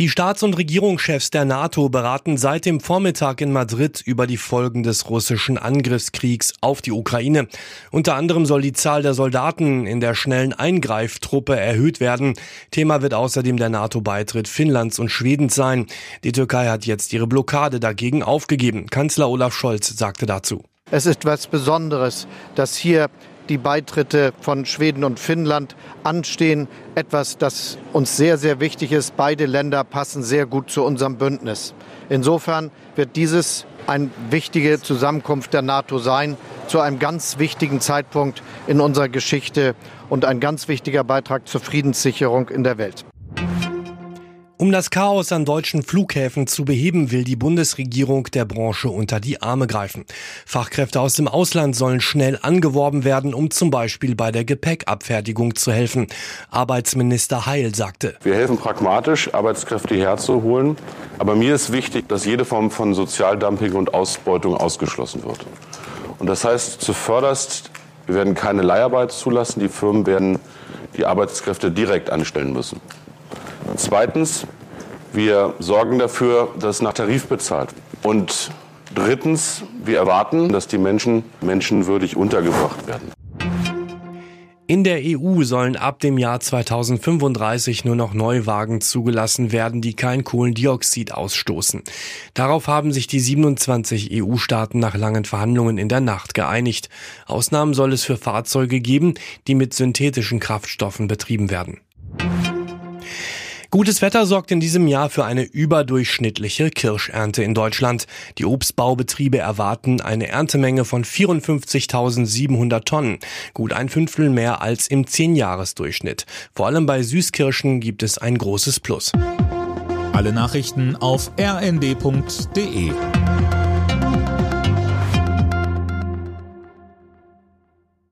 Die Staats- und Regierungschefs der NATO beraten seit dem Vormittag in Madrid über die Folgen des russischen Angriffskriegs auf die Ukraine. Unter anderem soll die Zahl der Soldaten in der schnellen Eingreiftruppe erhöht werden. Thema wird außerdem der NATO-Beitritt Finnlands und Schwedens sein. Die Türkei hat jetzt ihre Blockade dagegen aufgegeben. Kanzler Olaf Scholz sagte dazu. Es ist was Besonderes, dass hier die Beitritte von Schweden und Finnland anstehen. Etwas, das uns sehr, sehr wichtig ist. Beide Länder passen sehr gut zu unserem Bündnis. Insofern wird dieses eine wichtige Zusammenkunft der NATO sein, zu einem ganz wichtigen Zeitpunkt in unserer Geschichte und ein ganz wichtiger Beitrag zur Friedenssicherung in der Welt. Um das Chaos an deutschen Flughäfen zu beheben, will die Bundesregierung der Branche unter die Arme greifen. Fachkräfte aus dem Ausland sollen schnell angeworben werden, um zum Beispiel bei der Gepäckabfertigung zu helfen. Arbeitsminister Heil sagte. Wir helfen pragmatisch, Arbeitskräfte herzuholen. Aber mir ist wichtig, dass jede Form von Sozialdumping und Ausbeutung ausgeschlossen wird. Und das heißt zuvörderst, wir werden keine Leiharbeit zulassen. Die Firmen werden die Arbeitskräfte direkt anstellen müssen. Zweitens, wir sorgen dafür, dass nach Tarif bezahlt. Und drittens, wir erwarten, dass die Menschen menschenwürdig untergebracht werden. In der EU sollen ab dem Jahr 2035 nur noch Neuwagen zugelassen werden, die kein Kohlendioxid ausstoßen. Darauf haben sich die 27 EU-Staaten nach langen Verhandlungen in der Nacht geeinigt. Ausnahmen soll es für Fahrzeuge geben, die mit synthetischen Kraftstoffen betrieben werden. Gutes Wetter sorgt in diesem Jahr für eine überdurchschnittliche Kirschernte in Deutschland. Die Obstbaubetriebe erwarten eine Erntemenge von 54.700 Tonnen, gut ein Fünftel mehr als im Zehnjahresdurchschnitt. Vor allem bei Süßkirschen gibt es ein großes Plus. Alle Nachrichten auf rnd.de